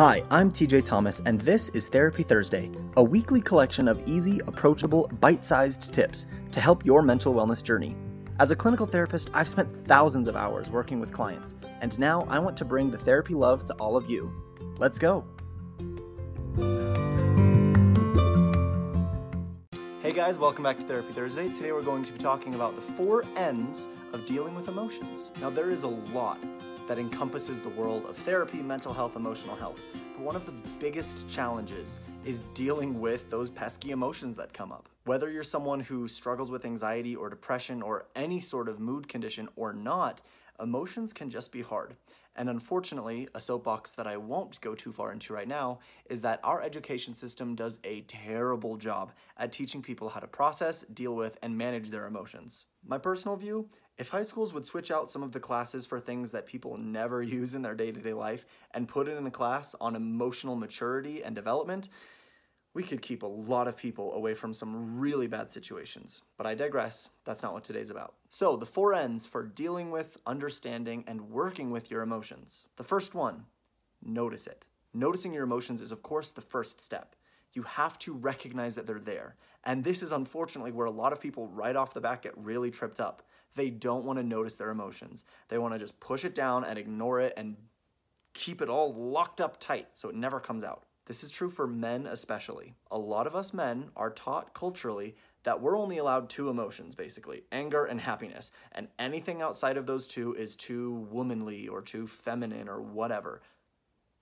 Hi, I'm TJ Thomas, and this is Therapy Thursday, a weekly collection of easy, approachable, bite sized tips to help your mental wellness journey. As a clinical therapist, I've spent thousands of hours working with clients, and now I want to bring the therapy love to all of you. Let's go. Hey guys, welcome back to Therapy Thursday. Today we're going to be talking about the four N's of dealing with emotions. Now, there is a lot that encompasses the world of therapy, mental health, emotional health. But one of the biggest challenges is dealing with those pesky emotions that come up. Whether you're someone who struggles with anxiety or depression or any sort of mood condition or not, emotions can just be hard. And unfortunately, a soapbox that I won't go too far into right now is that our education system does a terrible job at teaching people how to process, deal with, and manage their emotions. My personal view if high schools would switch out some of the classes for things that people never use in their day to day life and put it in a class on emotional maturity and development, we could keep a lot of people away from some really bad situations. But I digress, that's not what today's about. So, the four N's for dealing with, understanding, and working with your emotions. The first one, notice it. Noticing your emotions is, of course, the first step. You have to recognize that they're there. And this is unfortunately where a lot of people right off the bat get really tripped up they don't want to notice their emotions. They want to just push it down and ignore it and keep it all locked up tight so it never comes out. This is true for men especially. A lot of us men are taught culturally that we're only allowed two emotions basically anger and happiness. And anything outside of those two is too womanly or too feminine or whatever.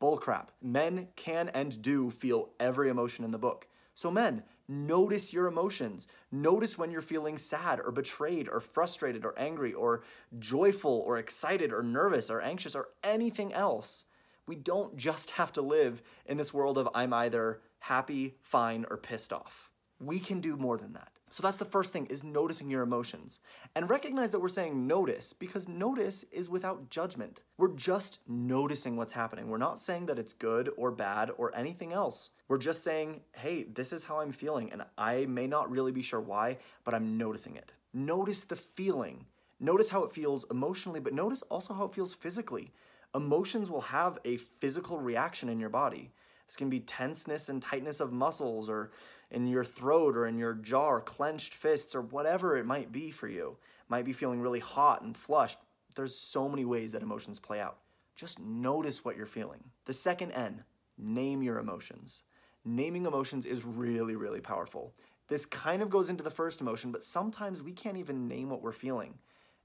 Bullcrap. Men can and do feel every emotion in the book. So, men, notice your emotions. Notice when you're feeling sad or betrayed or frustrated or angry or joyful or excited or nervous or anxious or anything else. We don't just have to live in this world of I'm either happy, fine, or pissed off. We can do more than that. So that's the first thing is noticing your emotions. And recognize that we're saying notice because notice is without judgment. We're just noticing what's happening. We're not saying that it's good or bad or anything else. We're just saying, hey, this is how I'm feeling. And I may not really be sure why, but I'm noticing it. Notice the feeling. Notice how it feels emotionally, but notice also how it feels physically. Emotions will have a physical reaction in your body. This can be tenseness and tightness of muscles or in your throat or in your jaw or clenched fists or whatever it might be for you. Might be feeling really hot and flushed. There's so many ways that emotions play out. Just notice what you're feeling. The second N, name your emotions. Naming emotions is really, really powerful. This kind of goes into the first emotion, but sometimes we can't even name what we're feeling.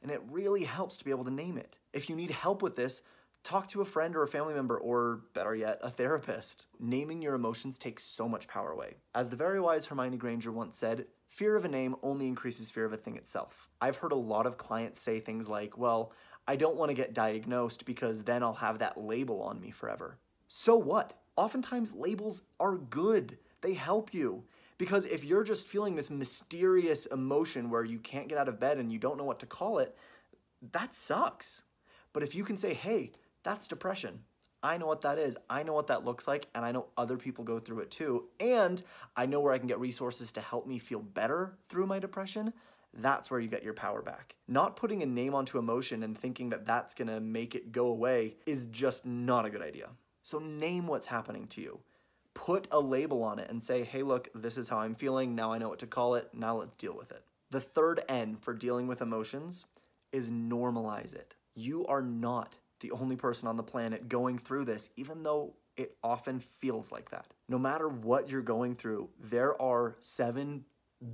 And it really helps to be able to name it. If you need help with this, Talk to a friend or a family member, or better yet, a therapist. Naming your emotions takes so much power away. As the very wise Hermione Granger once said, fear of a name only increases fear of a thing itself. I've heard a lot of clients say things like, well, I don't want to get diagnosed because then I'll have that label on me forever. So what? Oftentimes, labels are good, they help you. Because if you're just feeling this mysterious emotion where you can't get out of bed and you don't know what to call it, that sucks. But if you can say, hey, that's depression. I know what that is. I know what that looks like, and I know other people go through it too. And I know where I can get resources to help me feel better through my depression. That's where you get your power back. Not putting a name onto emotion and thinking that that's gonna make it go away is just not a good idea. So, name what's happening to you. Put a label on it and say, hey, look, this is how I'm feeling. Now I know what to call it. Now let's deal with it. The third N for dealing with emotions is normalize it. You are not the only person on the planet going through this, even though it often feels like that. No matter what you're going through, there are 7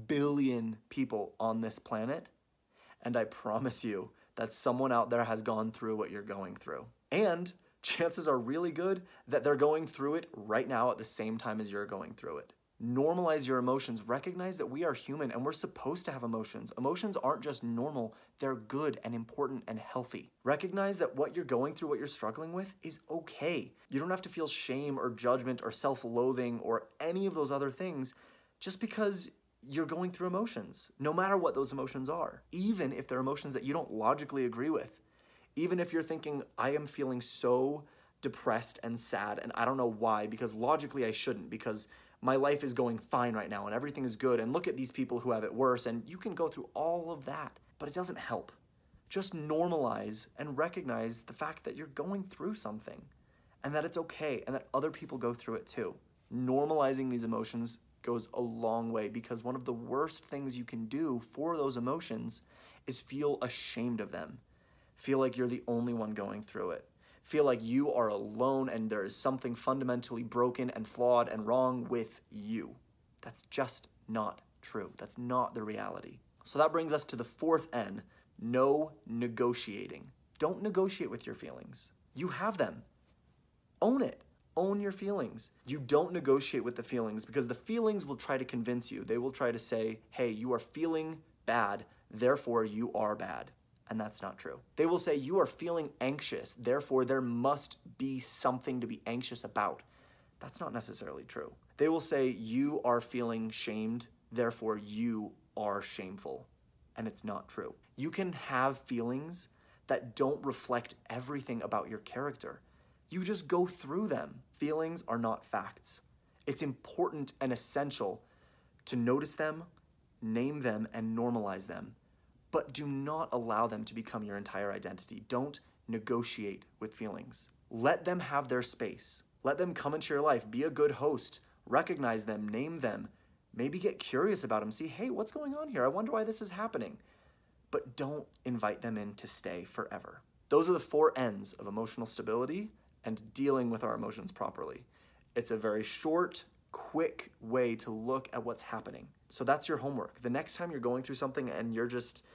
billion people on this planet, and I promise you that someone out there has gone through what you're going through. And chances are really good that they're going through it right now at the same time as you're going through it. Normalize your emotions. Recognize that we are human and we're supposed to have emotions. Emotions aren't just normal, they're good and important and healthy. Recognize that what you're going through, what you're struggling with, is okay. You don't have to feel shame or judgment or self loathing or any of those other things just because you're going through emotions, no matter what those emotions are, even if they're emotions that you don't logically agree with. Even if you're thinking, I am feeling so depressed and sad, and I don't know why, because logically I shouldn't, because my life is going fine right now and everything is good, and look at these people who have it worse, and you can go through all of that, but it doesn't help. Just normalize and recognize the fact that you're going through something. and that it's okay and that other people go through it too. Normalizing these emotions goes a long way because one of the worst things you can do for those emotions is feel ashamed of them. Feel like you're the only one going through it. Feel like you are alone and there is something fundamentally broken and flawed and wrong with you. That's just not true. That's not the reality. So that brings us to the fourth N no negotiating. Don't negotiate with your feelings. You have them. Own it. Own your feelings. You don't negotiate with the feelings because the feelings will try to convince you. They will try to say, hey, you are feeling bad, therefore you are bad. And that's not true. They will say, you are feeling anxious, therefore there must be something to be anxious about. That's not necessarily true. They will say, you are feeling shamed, therefore you are shameful. And it's not true. You can have feelings that don't reflect everything about your character. You just go through them. Feelings are not facts. It's important and essential to notice them, name them, and normalize them, but do not allow them to become your entire identity. Don't negotiate with feelings. Let them have their space. Let them come into your life. Be a good host. Recognize them, name them, maybe get curious about them. See, hey, what's going on here? I wonder why this is happening. But don't invite them in to stay forever. Those are the four N's of emotional stability and dealing with our emotions properly. It's a very short, quick way to look at what's happening. So that's your homework. The next time you're going through something and you're just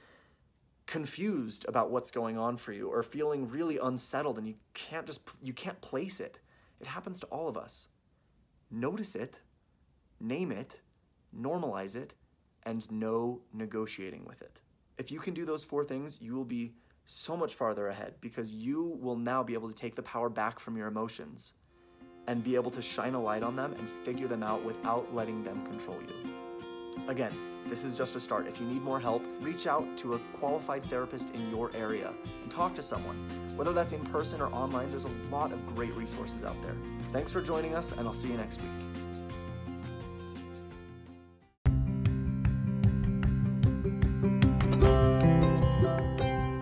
confused about what's going on for you or feeling really unsettled and you can't just you can't place it. It happens to all of us. Notice it, name it, normalize it, and no negotiating with it. If you can do those four things, you will be so much farther ahead because you will now be able to take the power back from your emotions and be able to shine a light on them and figure them out without letting them control you. Again, this is just a start. If you need more help, reach out to a qualified therapist in your area and talk to someone. Whether that's in person or online, there's a lot of great resources out there. Thanks for joining us, and I'll see you next week.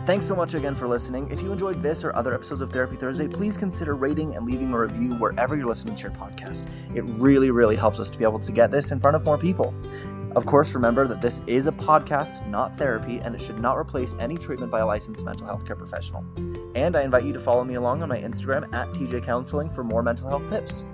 Thanks so much again for listening. If you enjoyed this or other episodes of Therapy Thursday, please consider rating and leaving a review wherever you're listening to your podcast. It really, really helps us to be able to get this in front of more people. Of course, remember that this is a podcast, not therapy, and it should not replace any treatment by a licensed mental health care professional. And I invite you to follow me along on my Instagram at TJ Counseling for more mental health tips.